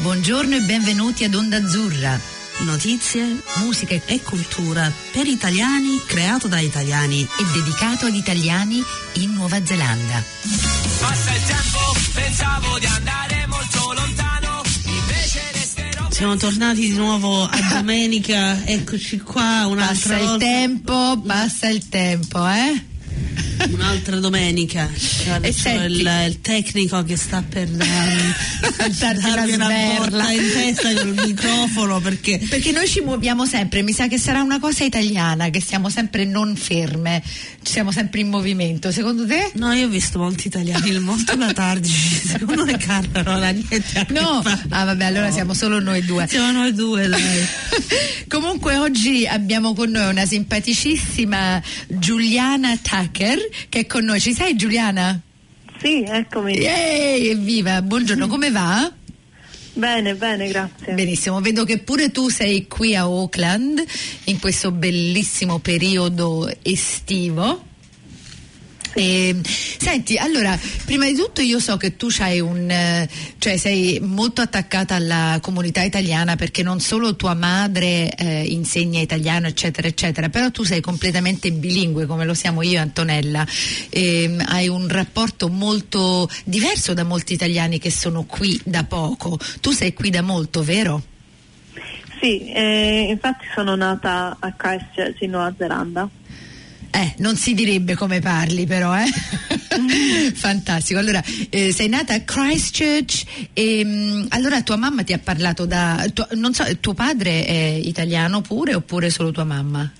Buongiorno e benvenuti ad Onda Azzurra. Notizie, musica e cultura per italiani, creato da italiani e dedicato ad italiani in Nuova Zelanda. Passa il tempo, pensavo di andare molto lontano, invece resterò. Siamo tornati di nuovo a domenica, eccoci qua un'altra Passa il volta. tempo, passa il tempo, eh? Un'altra domenica. Guarda, E c'ho il, il tecnico che sta per una darmi una botta in testa con il microfono perché Perché noi ci muoviamo sempre, mi sa che sarà una cosa italiana, che siamo sempre non ferme, siamo sempre in movimento. Secondo te? No, io ho visto molti italiani molto letargici, secondo me Carla non ha niente a che No, fare. ah vabbè, allora No. siamo solo noi due. Siamo noi due, dai. Comunque oggi abbiamo con noi una simpaticissima Giuliana Tucker che è con noi. Ci sei Giuliana? Sì, eccomi. Yay, evviva! Buongiorno, come va? Bene, bene, grazie. Benissimo, vedo che pure tu sei qui a Auckland in questo bellissimo periodo estivo. E, senti, allora, prima di tutto io so che tu un, eh, cioè sei molto attaccata alla comunità italiana perché non solo tua madre eh, insegna italiano, eccetera, eccetera, però tu sei completamente bilingue come lo siamo io e Antonella. E, hai un rapporto molto diverso da molti italiani che sono qui da poco. Tu sei qui da molto, vero? Sì, eh, infatti sono nata a Christchurch in Nuova Zelanda. Eh, non si direbbe come parli però, eh? Fantastico. Allora, eh, sei nata a Christchurch e mm, allora tua mamma ti ha parlato da... tuo- non so, tuo padre è italiano pure oppure solo tua mamma?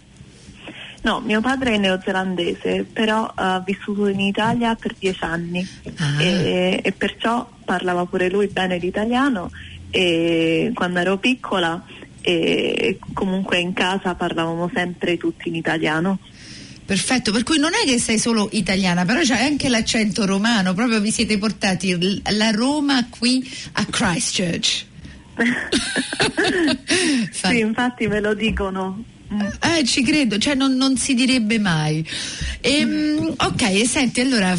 No, mio padre è neozelandese, però ha vissuto in Italia per dieci anni Ah. e, e perciò parlava pure lui bene l'italiano e quando ero piccola e comunque in casa parlavamo sempre tutti in italiano. Perfetto, per cui non è che sei solo italiana, però c'hai anche l'accento romano, proprio vi siete portati la Roma qui a Christchurch. Sì, infatti me lo dicono. Mm. Eh, ci credo, cioè non, non si direbbe mai. Ehm, ok, senti, allora,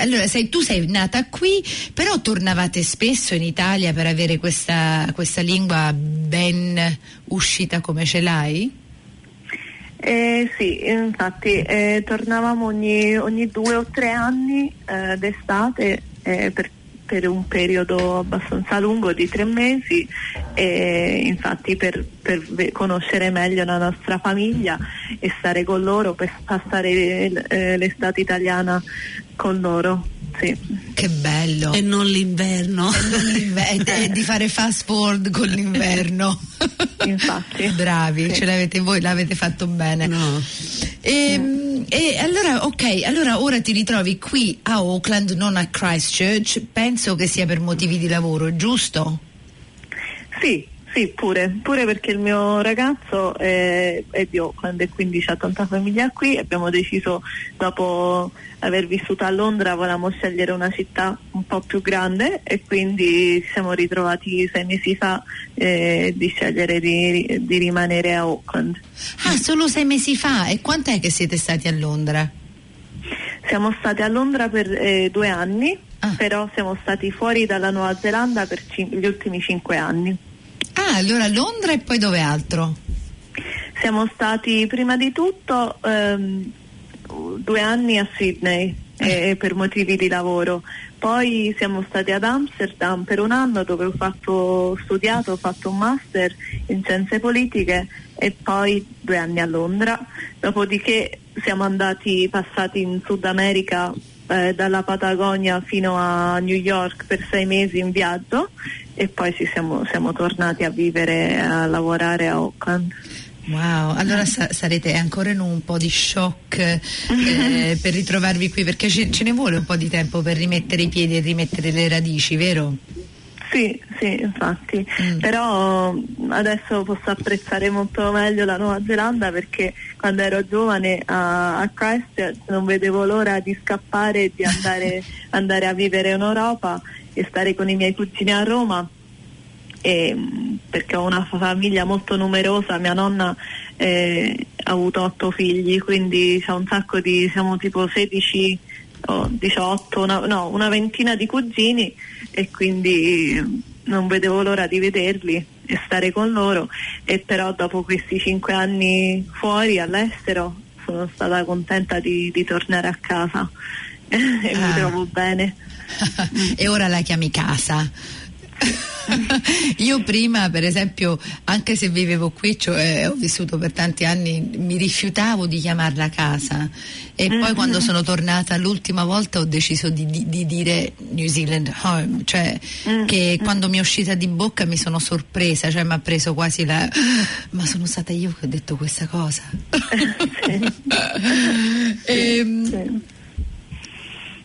allora sei, tu sei nata qui, però tornavate spesso in Italia per avere questa, questa lingua ben uscita come ce l'hai? Eh, sì, infatti eh, tornavamo ogni, ogni due o tre anni eh, d'estate eh, per, per un periodo abbastanza lungo di tre mesi, infatti per, per conoscere meglio la nostra famiglia e stare con loro, per passare eh, l'estate italiana con loro. Sì. Che bello! E non l'inverno. E non l'inver- di fare fast forward con l'inverno. Infatti. Bravi, Sì. ce l'avete voi, l'avete fatto bene. No. E, e allora, ok, allora ora ti ritrovi qui a Auckland, non a Christchurch. Penso che sia per motivi di lavoro, giusto? Sì, sì, pure, pure perché il mio ragazzo è, è di Auckland e quindi c'ha tanta famiglia qui. Abbiamo deciso, dopo aver vissuto a Londra, volevamo scegliere una città un po' più grande e quindi ci siamo ritrovati sei mesi fa eh, di scegliere di, di rimanere a Auckland. Ah, solo sei mesi fa. E quant'è che siete stati a Londra? Siamo stati a Londra per eh, due anni, Ah. però siamo stati fuori dalla Nuova Zelanda per cin- gli ultimi cinque anni. Ah, allora Londra e poi dove altro? Siamo stati prima di tutto ehm, due anni a Sydney eh, per motivi di lavoro, poi siamo stati ad Amsterdam per un anno dove ho fatto, studiato, ho fatto un master in scienze politiche e poi due anni a Londra, dopodiché siamo andati passati in Sud America eh, dalla Patagonia fino a New York per sei mesi in viaggio e poi ci siamo, siamo tornati a vivere, a lavorare a Auckland. Wow, allora sa- sarete ancora in un po' di shock eh, per ritrovarvi qui perché ce, ce ne vuole un po' di tempo per rimettere i piedi e rimettere le radici, vero? Sì, sì, infatti, Mm. però adesso posso apprezzare molto meglio la Nuova Zelanda perché quando ero giovane a, a Christchurch non vedevo l'ora di scappare e di andare, andare a vivere in Europa e stare con i miei cugini a Roma. E, perché ho una famiglia molto numerosa, mia nonna eh, ha avuto otto figli, quindi c'è un sacco di, siamo tipo 16 o 18, una, no, una ventina di cugini e quindi non vedevo l'ora di vederli e stare con loro e però dopo questi cinque anni fuori all'estero sono stata contenta di, di tornare a casa e Ah. mi trovo bene. e ora la chiami casa. Io prima, per esempio, anche se vivevo qui, cioè ho vissuto per tanti anni, mi rifiutavo di chiamarla casa e poi quando sono tornata l'ultima volta ho deciso di, di- di dire New Zealand home, cioè che quando mi è uscita di bocca mi sono sorpresa, cioè mi ha preso quasi la... ma sono stata io che ho detto questa cosa. Ehm, Sì.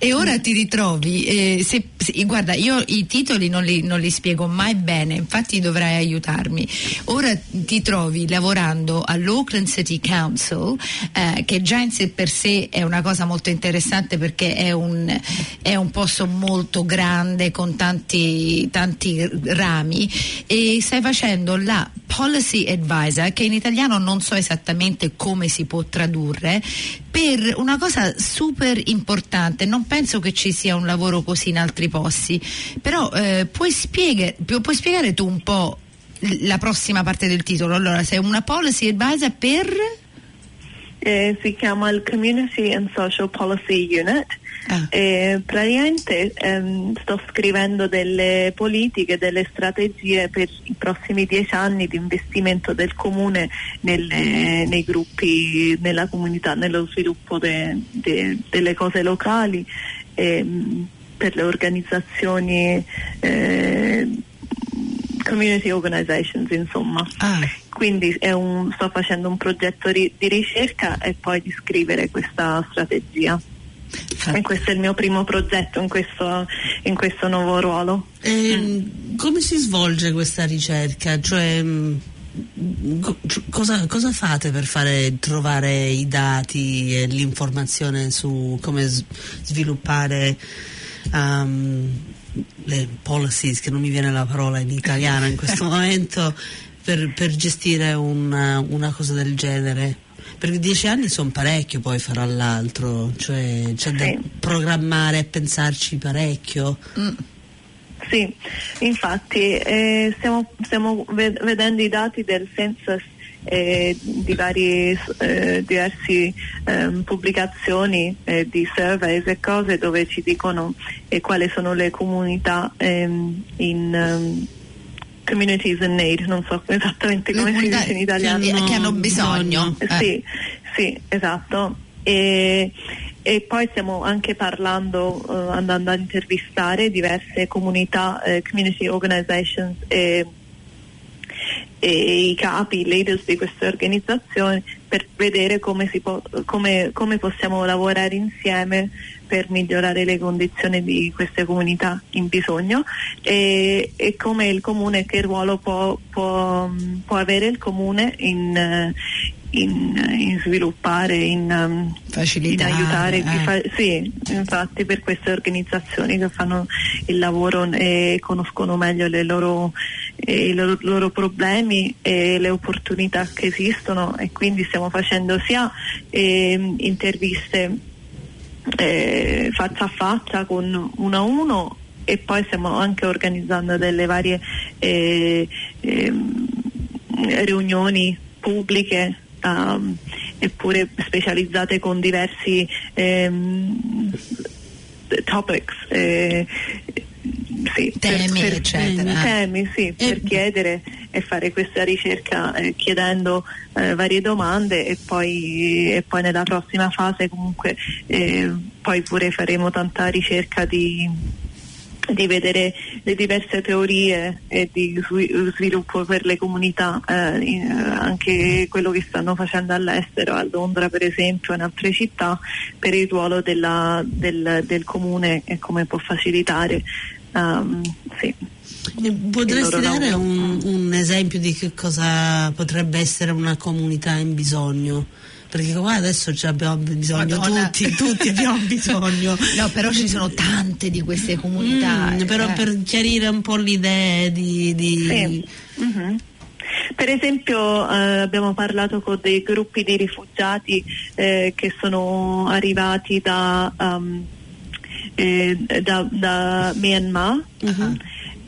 E ora ti ritrovi, eh, se- se- guarda, io i titoli non li, non li spiego mai bene, infatti dovrai aiutarmi. Ora ti trovi lavorando all'Auckland City Council, eh, che già in sé per sé è una cosa molto interessante perché è un, è un posto molto grande con tanti, tanti rami e stai facendo la Policy Advisor, che in italiano non so esattamente come si può tradurre, per una cosa super importante. Non penso che ci sia un lavoro così in altri posti, però eh, puoi, spiega- pu- puoi spiegare tu un po' la prossima parte del titolo? Allora, sei una Policy Advisor per... Eh, si chiama il Community and Social Policy Unit. Ah. Eh, praticamente ehm, sto scrivendo delle politiche, delle strategie per i prossimi dieci anni di investimento del comune nelle- nei gruppi, nella comunità, nello sviluppo de- de- delle cose locali, ehm, per le organizzazioni, eh, community organizations insomma. Ah. Quindi è un- sto facendo un progetto ri- di ricerca e poi di scrivere questa strategia. E questo è il mio primo progetto in questo, in questo nuovo ruolo. Ehm, Come si svolge questa ricerca? Cioè, co- cosa, cosa fate per fare trovare i dati e l'informazione su come sviluppare um, le policies, che non mi viene la parola in italiano in questo momento, per, per gestire una, una cosa del genere? Perché dieci anni sono parecchio poi farà l'altro, cioè c'è da Sì. programmare e pensarci parecchio. Sì, infatti eh, stiamo, stiamo ved- vedendo i dati del census eh, di varie eh, diverse ehm, pubblicazioni eh, di surveys e cose dove ci dicono eh, quali sono le comunità ehm, in ehm, communities in need, non so esattamente come si dice in italiano. che, che hanno bisogno. Eh, Eh. Sì, sì, esatto. E, e poi stiamo anche parlando, eh, andando a intervistare diverse comunità, eh, community organizations e, e i capi, i leaders di queste organizzazioni per vedere come, si può, come, come possiamo lavorare insieme per migliorare le condizioni di queste comunità in bisogno e, e come il comune, che ruolo può, può, può avere il comune in, eh, in, in sviluppare, in, um, in aiutare eh. fa- sì, infatti per queste organizzazioni che fanno il lavoro e conoscono meglio le loro, eh, i loro, loro problemi e le opportunità che esistono e quindi stiamo facendo sia ehm, interviste eh, faccia a faccia con uno a uno e poi stiamo anche organizzando delle varie eh, ehm, riunioni pubbliche um, eppure specializzate con diversi ehm, topics eh, sì, Temi, eccetera. temi, sì, per chiedere e fare questa ricerca eh, chiedendo eh, varie domande e poi, e poi nella prossima fase comunque eh, poi pure faremo tanta ricerca di, di vedere le diverse teorie e di svi- sviluppo per le comunità, eh, anche quello che stanno facendo all'estero, a Londra per esempio, in altre città, per il ruolo della- del, del comune e come può facilitare. Ehm, sì. Potresti dare un, un esempio di che cosa potrebbe essere una comunità in bisogno? Perché qua adesso ci abbiamo bisogno Madonna. tutti, tutti abbiamo bisogno. No, però ci sono tante di queste comunità. Mm, però eh. per chiarire un po' l'idea di... di- Sì. Mhm. Per esempio eh, abbiamo parlato con dei gruppi di rifugiati eh, che sono arrivati da, um, eh, da- da Myanmar Mhm.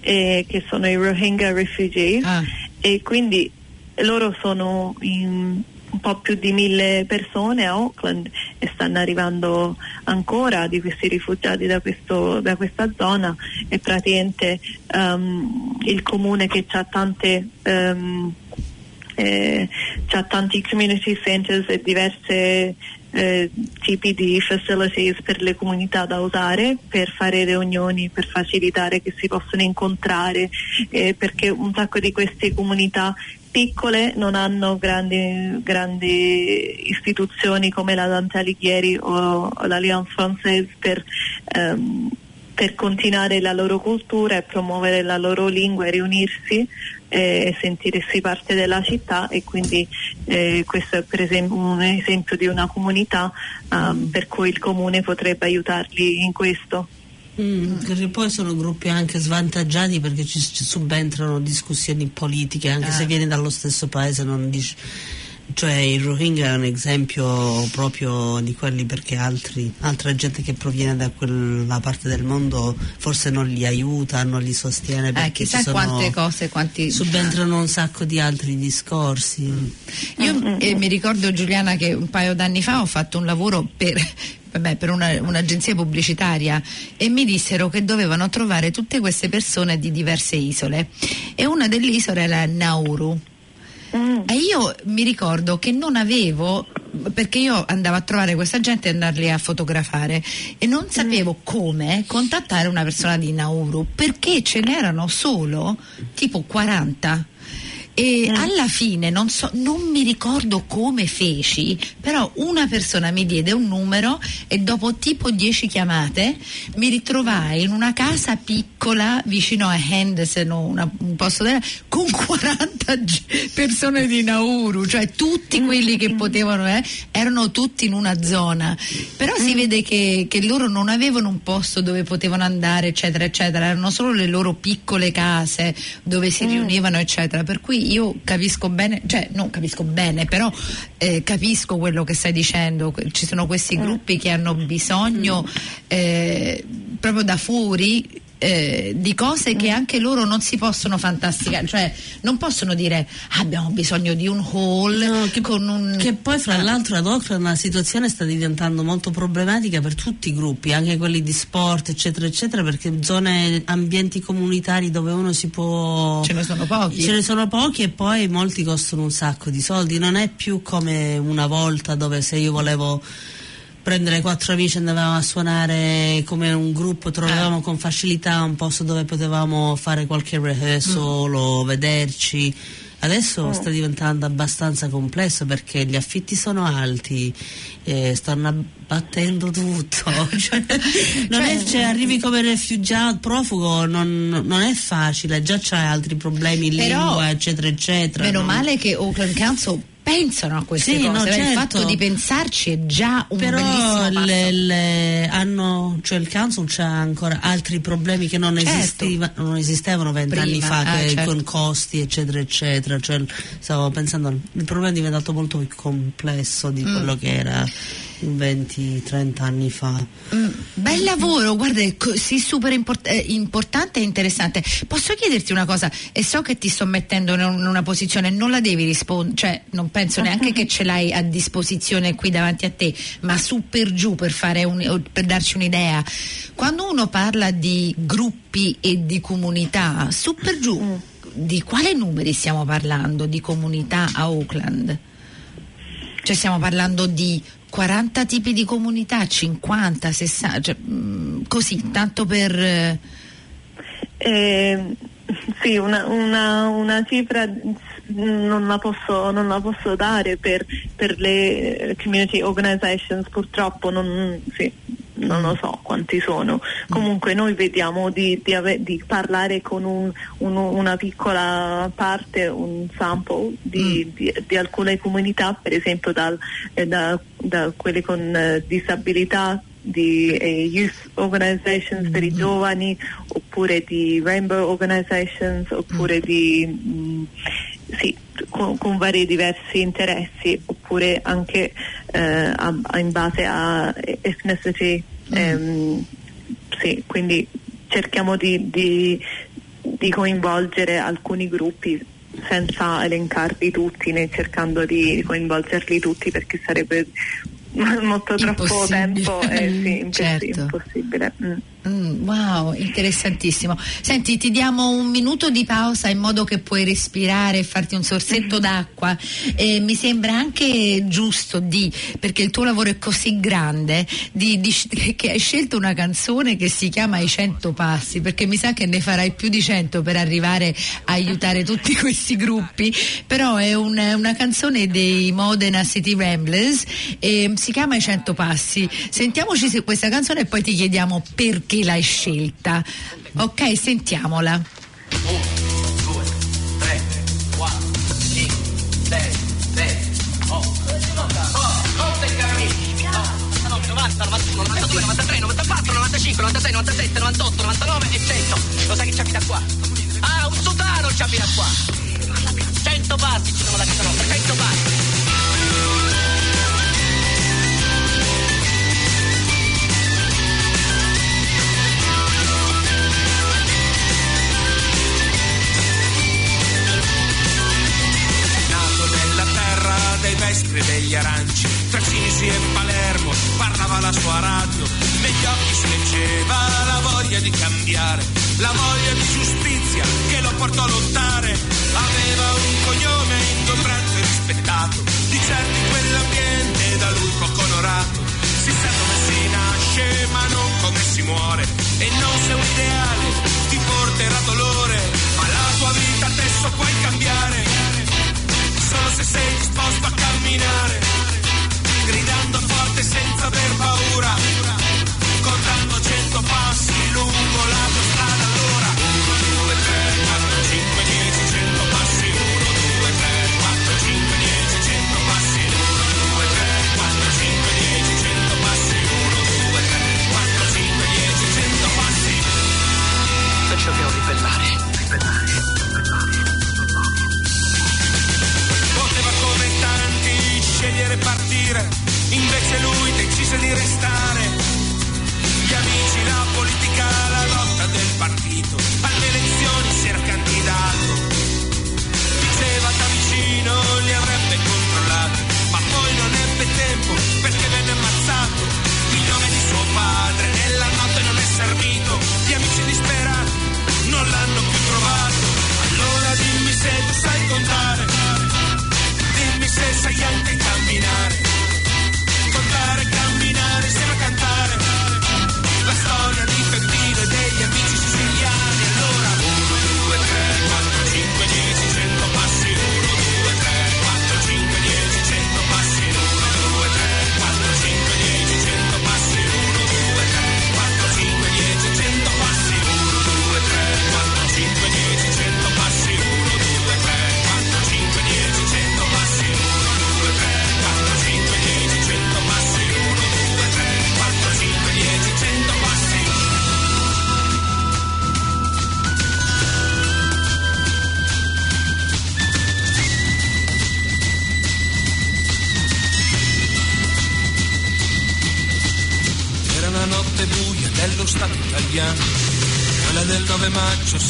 eh, che sono i Rohingya refugee Ah. e quindi loro sono in un po' più di mille persone a Auckland e stanno arrivando ancora di questi rifugiati da, questo- da questa zona e praticamente ehm, il comune che ha tante ehm, eh, c'ha tanti community centers e diverse eh, tipi di facilities per le comunità da usare per fare riunioni, per facilitare che si possano incontrare, eh, perché un sacco di queste comunità piccole non hanno grandi, grandi istituzioni come la Dante Alighieri o, o l'Alliance Française per ehm, per continuare la loro cultura e promuovere la loro lingua e riunirsi eh, e sentirsi parte della città e quindi eh, questo è per esempio un esempio di una comunità ehm, per cui il comune potrebbe aiutarli in questo. Mm, perché poi sono gruppi anche svantaggiati perché ci, ci subentrano discussioni politiche, anche Ah. se vieni dallo stesso paese non dici. Cioè il Rohingya è un esempio proprio di quelli perché altri, altra gente che proviene da quella parte del mondo forse non li aiuta, non li sostiene Eh, perché chissà ci sono- quante cose, quanti... subentrano un sacco di altri discorsi. Io eh, mi ricordo Giuliana che un paio d'anni fa ho fatto un lavoro per, vabbè, per una- un'agenzia pubblicitaria e mi dissero che dovevano trovare tutte queste persone di diverse isole e una delle isole era Nauru. E io mi ricordo che non avevo, perché io andavo a trovare questa gente e andarli a fotografare e non sapevo come contattare una persona di Nauru perché ce n'erano solo tipo 40. E alla fine non, so, non mi ricordo come feci, però una persona mi diede un numero e dopo tipo 10 chiamate mi ritrovai in una casa piccola vicino a Henderson una- un posto del, con 40 g- persone di Nauru, cioè tutti quelli che potevano, eh, erano tutti in una zona. Però si vede che, che loro non avevano un posto dove potevano andare, eccetera, eccetera, erano solo le loro piccole case dove si riunivano, eccetera. Per cui io capisco bene, cioè non capisco bene, però eh, capisco quello che stai dicendo. Ci sono questi gruppi che hanno bisogno eh, proprio da fuori. Eh, di cose che anche loro non si possono fantasticare, cioè non possono dire "Ah, abbiamo bisogno di un hall No, che, con un che poi fra Ah. l'altro ad Auckland la situazione sta diventando molto problematica per tutti i gruppi, anche quelli di sport eccetera eccetera, perché zone, ambienti comunitari dove uno si può... ce ne sono pochi. Ce ne sono pochi e poi molti costano un sacco di soldi, non è più come una volta dove se io volevo prendere quattro amici e andavamo a suonare come un gruppo, trovavamo con facilità un posto dove potevamo fare qualche rehearsal o vederci. Adesso sta diventando abbastanza complesso perché gli affitti sono alti, eh, stanno abbattendo tutto. Cioè, non è- cioè, arrivi come rifugiato, profugo, non, non è facile, già c'hai altri problemi, lingua, eccetera, eccetera. Meno no? male che Auckland Council pensano a queste Sì, cose, no, Beh, il certo. fatto di pensarci è già un Però bellissimo passo. le- le- hanno, cioè il council c'ha ancora altri problemi che non, Certo. non esistevano vent'anni fa, ah, che- certo. con costi eccetera eccetera. Cioè, stavo pensando, il problema è diventato molto più complesso di Mm. quello che era 20-30 anni fa. Mm, bel lavoro, guarda, è così super import- eh, importante e interessante. Posso chiederti una cosa? E so che ti sto mettendo in un- in una posizione, non la devi rispondere, cioè non penso neanche che ce l'hai a disposizione qui davanti a te, ma su per giù per, fare un- per darci un'idea. Quando uno parla di gruppi e di comunità, su per giù, di quale numeri stiamo parlando di comunità a Auckland? Cioè stiamo parlando di 40 tipi di comunità, 50, 60, cioè, mm, così, tanto per... eh, Eh, sì, una, una, una cifra non la posso, non la posso dare per, per le community organizations, purtroppo non, sì, non lo so quanti sono. Comunque noi vediamo di, di ave- di parlare con un- un- una piccola parte, un sample di, di- di alcune comunità, per esempio dal- eh, da, da quelle con eh, disabilità di eh, youth organizations per i giovani oppure di rainbow organizations oppure di mm, sì, con, con vari diversi interessi oppure anche eh, a- a- in base a ethnicity ehm, sì, quindi cerchiamo di, di- di coinvolgere alcuni gruppi senza elencarli tutti né cercando di coinvolgerli tutti perché sarebbe molto troppo tempo e sì, imposs- Certo. impossibile. Mm. Mm, wow, interessantissimo. Senti, ti diamo un minuto di pausa in modo che puoi respirare e farti un sorsetto d'acqua. E mi sembra anche giusto di, perché il tuo lavoro è così grande, di- di che hai scelto una canzone che si chiama I cento passi, perché mi sa che ne farai più di cento per arrivare a aiutare tutti questi gruppi. Però è un- una canzone dei Modena City Ramblers e si chiama I cento passi. Sentiamoci se questa canzone e poi ti chiediamo perché l'hai scelta. Ok, sentiamola. e cammini. 90, 91, 92, 93, 94, 95, 96, 97, 98, 99 e 100. Lo sai che ci abita qua? Ah, un sotano ci abita qua. 100 passi ci sono da casa nostra, 100 passi. E degli aranci, tra Cinisi e Palermo parlava la sua radio, negli occhi si leggeva la voglia di cambiare, la voglia di giustizia che lo portò a lottare, aveva un cognome ingombrante e rispettato, di in quell'ambiente da lui poco onorato, si sa come si nasce ma non come si muore, e non se un ideale ti porterà dolore, ma la tua vita adesso puoi cambiare solo se sei disposto a camminare,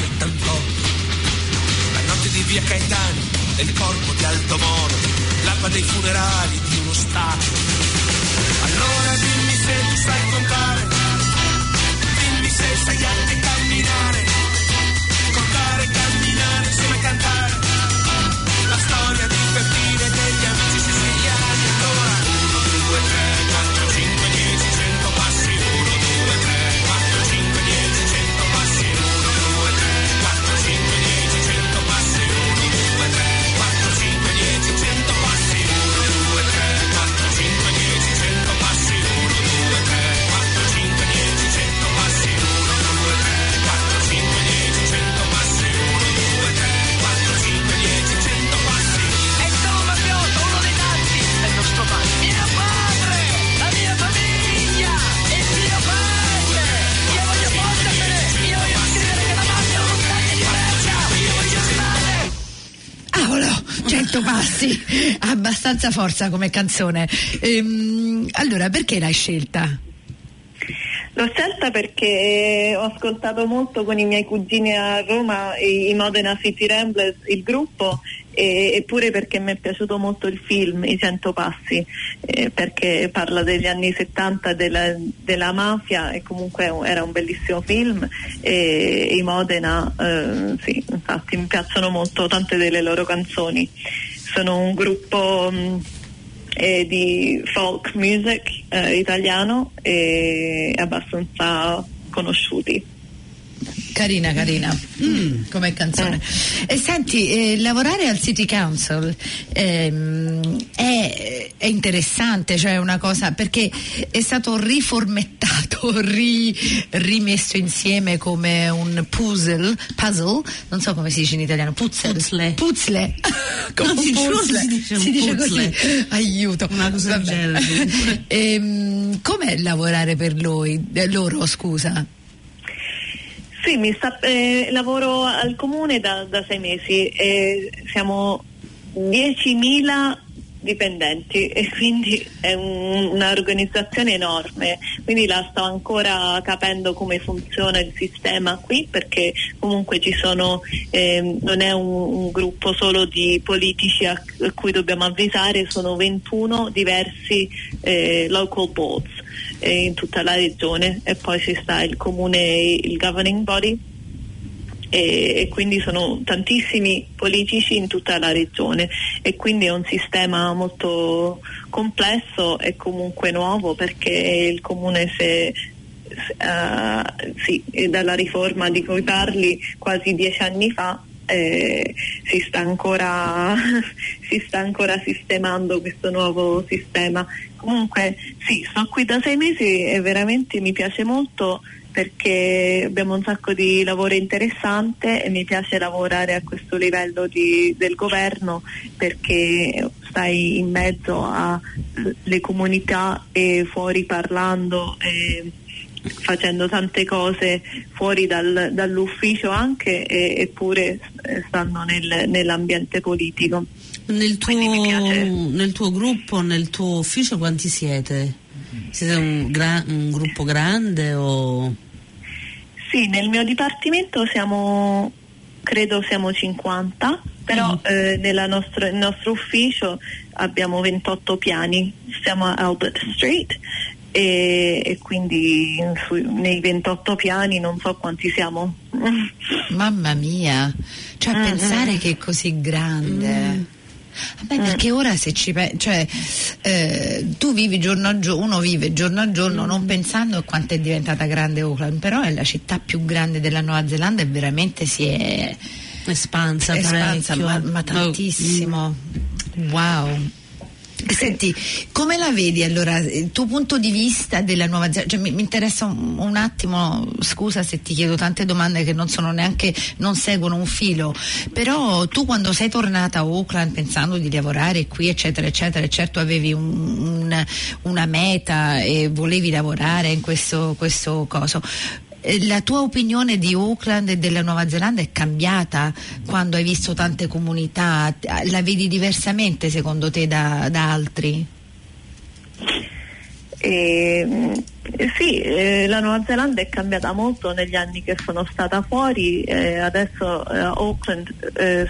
maggio 78. La notte di via Caetani e il corpo di Aldo Moro, l'alba dei funerali di uno Stato. Allora dimmi se tu sai contare, dimmi se sai anche camminare, 100 passi, abbastanza forza come canzone. Ehm, allora, perché l'hai scelta? L'ho scelta perché ho ascoltato molto con i miei cugini a Roma i, Modena City Ramblers, il gruppo, e, eppure perché mi è piaciuto molto il film I Cento Passi, eh, perché parla degli anni 70 della, della mafia e comunque era un bellissimo film e i Modena, eh, sì, infatti mi piacciono molto tante delle loro canzoni. Sono un gruppo... Mh, eh, di folk music eh, italiano e abbastanza conosciuti. Carina, carina, mm, come canzone. E senti, eh, lavorare al City Council ehm, è, è interessante, cioè una cosa, perché è stato riformettato, ri- rimesso insieme come un puzzle, puzzle, non so come si dice in italiano, puzzle. Puzzle. Puzzle. come No, si puzzle. si dice Si dice puzzle. così. Aiuto. Una cosa del genere. Ehm, com'è lavorare per lui, eh, loro, scusa? Sì, sta- eh, lavoro al comune da, da sei mesi e siamo 10.000 dipendenti e quindi è un- un'organizzazione enorme, quindi la sto ancora capendo come funziona il sistema qui perché comunque ci sono, ehm, non è un, un gruppo solo di politici a, a cui dobbiamo avvisare, sono 21 diversi eh, local boards. eh, in tutta la regione e poi ci sta il comune, il governing body e, e quindi sono tantissimi politici in tutta la regione e quindi è un sistema molto complesso e comunque nuovo perché il comune se, se- eh, sì, e dalla riforma di cui parli quasi dieci anni fa eh, si, sta ancora, si sta ancora sistemando questo nuovo sistema. Comunque sì, sto qui da sei mesi e veramente mi piace molto perché abbiamo un sacco di lavoro interessante e mi piace lavorare a questo livello di- del governo perché stai in mezzo alle comunità e fuori parlando e facendo tante cose fuori dal- dall'ufficio anche eppure stanno nel- nell'ambiente politico. Nel tuo, Quindi mi piace. nel tuo gruppo, nel tuo ufficio quanti siete? Siete un, gra- un gruppo grande o... Sì, nel mio dipartimento siamo, credo siamo 50, però eh, nella nostro, nel nostro ufficio abbiamo 28 piani, siamo a Albert Street e, e quindi su- nei 28 piani non so quanti siamo. Mamma mia, cioè Mm, pensare che è così grande. Vabbè, perché ora se ci pensi, cioè eh, tu vivi giorno a giorno, uno vive giorno a giorno non pensando a quanto è diventata grande Auckland, però è la città più grande della Nuova Zelanda e veramente si è Espansa, espansa, ma, ma Oh, tantissimo. Wow. Senti, come la vedi allora, il tuo punto di vista della Nuova? Cioè, mi, mi interessa un, un attimo, scusa se ti chiedo tante domande che non sono neanche, non seguono un filo, però tu quando sei tornata a Auckland pensando di lavorare qui, eccetera, eccetera, certo avevi un- un- una meta e volevi lavorare in questo, questo coso. Eh, la tua opinione di Auckland e della Nuova Zelanda è cambiata quando hai visto tante comunità? La vedi diversamente secondo te da, da altri? Eh, sì, eh, la Nuova Zelanda è cambiata molto negli anni che sono stata fuori, eh, adesso a Auckland eh,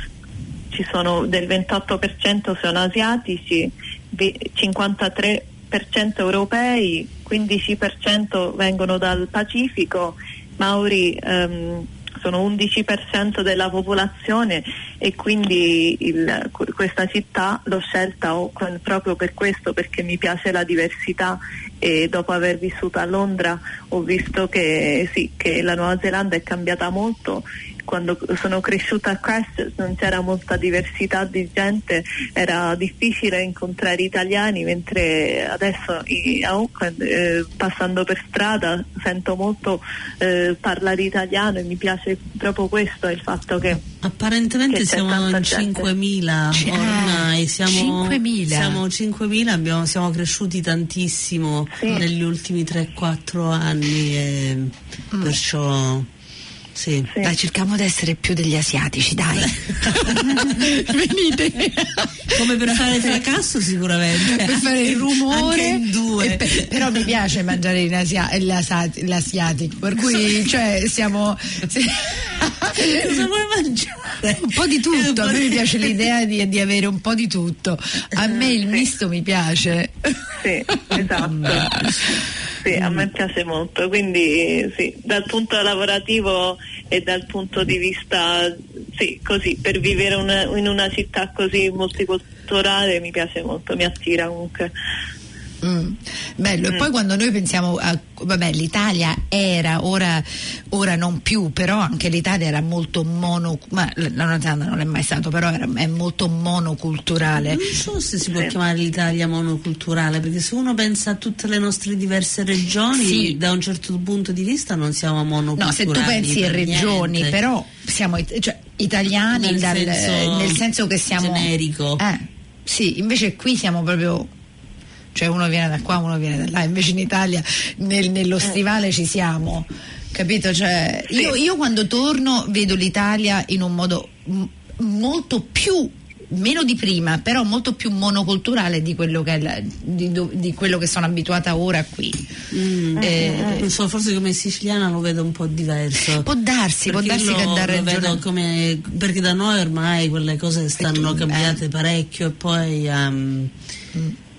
ci sono del 28% sono asiatici, 53% 3% europei, 15% vengono dal Pacifico, Mauri ehm, sono 11% della popolazione e quindi il, questa città l'ho scelta proprio per questo, perché mi piace la diversità e dopo aver vissuto a Londra ho visto che, sì, che la Nuova Zelanda è cambiata molto quando sono cresciuta a Christchurch non c'era molta diversità di gente, era difficile incontrare italiani, mentre adesso a Auckland, eh, passando per strada, sento molto eh, parlare italiano e mi piace proprio questo, il fatto che Apparentemente Che siamo in gente. 5.000 Cioè, ormai, siamo 5.000. siamo 5.000, abbiamo- siamo cresciuti tantissimo Sì. negli ultimi 3-4 anni e Mm. perciò Sì. Sì. Dai, cerchiamo di essere più degli asiatici, dai. Venite. Come per fare fracasso sicuramente. per fare il rumore. Anche in due. E pe- però mi piace mangiare in asia- l'asa- l'asiatico, per cui cioè siamo. se- Cosa vuoi mangiare? un po' di tutto, a me mi piace l'idea di, di avere un po' di tutto. A me il misto mi piace. Sì, esatto. Sì, a me piace molto, quindi sì, dal punto lavorativo e dal punto di vista, sì, così, per vivere una- in una città così multiculturale mi piace molto, mi attira comunque. Mm, bello, e poi quando noi pensiamo a vabbè, l'Italia era, ora, ora non più, però anche l'Italia era molto mono, ma la Nuova Zelanda non è mai stato, però era, è molto monoculturale. Non so se si può Sì. chiamare l'Italia monoculturale, perché se uno pensa a tutte le nostre diverse regioni, Sì. da un certo punto di vista non siamo monoculturali. No, se tu pensi a per regioni, niente. però siamo cioè, italiani Nel dal- senso nel senso che siamo generico. Eh, sì, invece qui siamo proprio cioè uno viene da qua, uno viene da là, invece in Italia nel- nello stivale ci siamo. Capito? Cioè, io, io quando torno vedo l'Italia in un modo m- molto più meno di prima, però molto più monoculturale di quello che, è la- di, di quello che sono abituata ora qui. Mm. Eh, Non so, forse come siciliana lo vedo un po' diverso. può darsi, può darsi che lo- dà lo ragione. vedo come- perché da noi ormai quelle cose stanno tu- cambiate parecchio e poi ehm,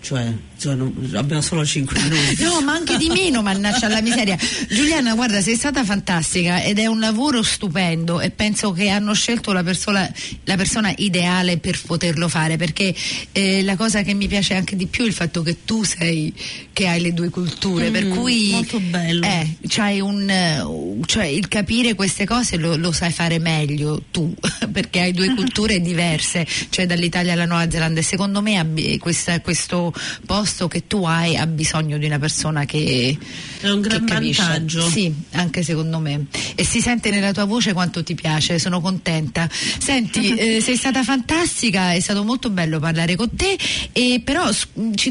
cioè, cioè, non- abbiamo solo 5 minuti. No, ma anche di meno, mannaggia la miseria. Giuliana, guarda, sei stata fantastica ed è un lavoro stupendo e penso che hanno scelto la persona, la persona ideale per poterlo fare perché eh, la cosa che mi piace anche di più è il fatto che tu sei, che hai le due culture, per Mm, cui... molto bello. Eh, c'hai un, cioè il capire queste cose lo, lo sai fare meglio tu, perché hai due culture diverse, cioè dall'Italia alla Nuova Zelanda e secondo me questa- questo posto che tu hai ha bisogno di una persona che È un gran vantaggio. Sì, anche secondo me. E si sente nella tua voce quanto ti piace, sono contenta. Senti, eh, sei stata fantastica, è stato molto bello parlare con te, e però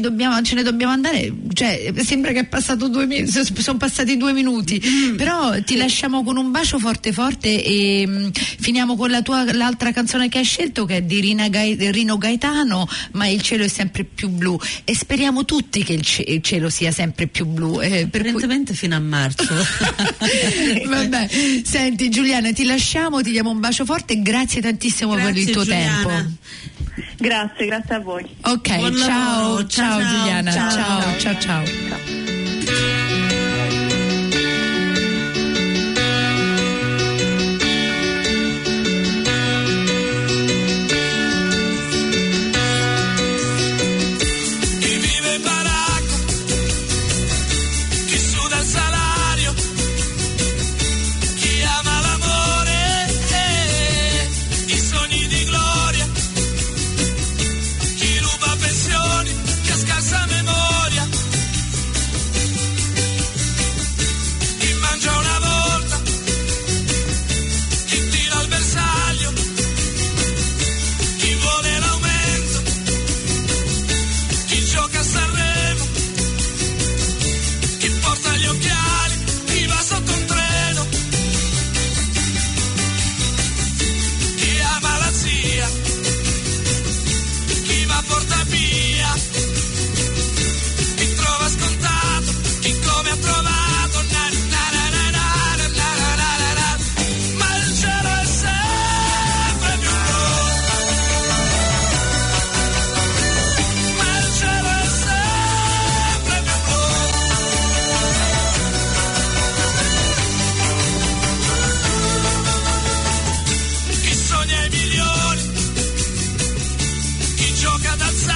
dobbiamo- ce ne dobbiamo andare, cioè, sembra che è passato due minuti, sono passati due minuti, Mm. però ti lasciamo con un bacio forte forte e mm, finiamo con la tua, l'altra canzone che hai scelto che è di Rina Gai- Rino Gaetano, ma il cielo è sempre più blu e speriamo tutti che il, ce- il cielo sia sempre più blu. eh, per cui- Apparentemente fino a marzo. Vabbè, senti Giuliana, ti lasciamo, ti diamo un bacio forte e grazie tantissimo per il Grazie, tuo Giuliana. tempo. Grazie, grazie a voi. Ok, ciao, ciao, ciao, Giuliana, ciao, ciao, ciao, ciao. ciao. Ciao. cada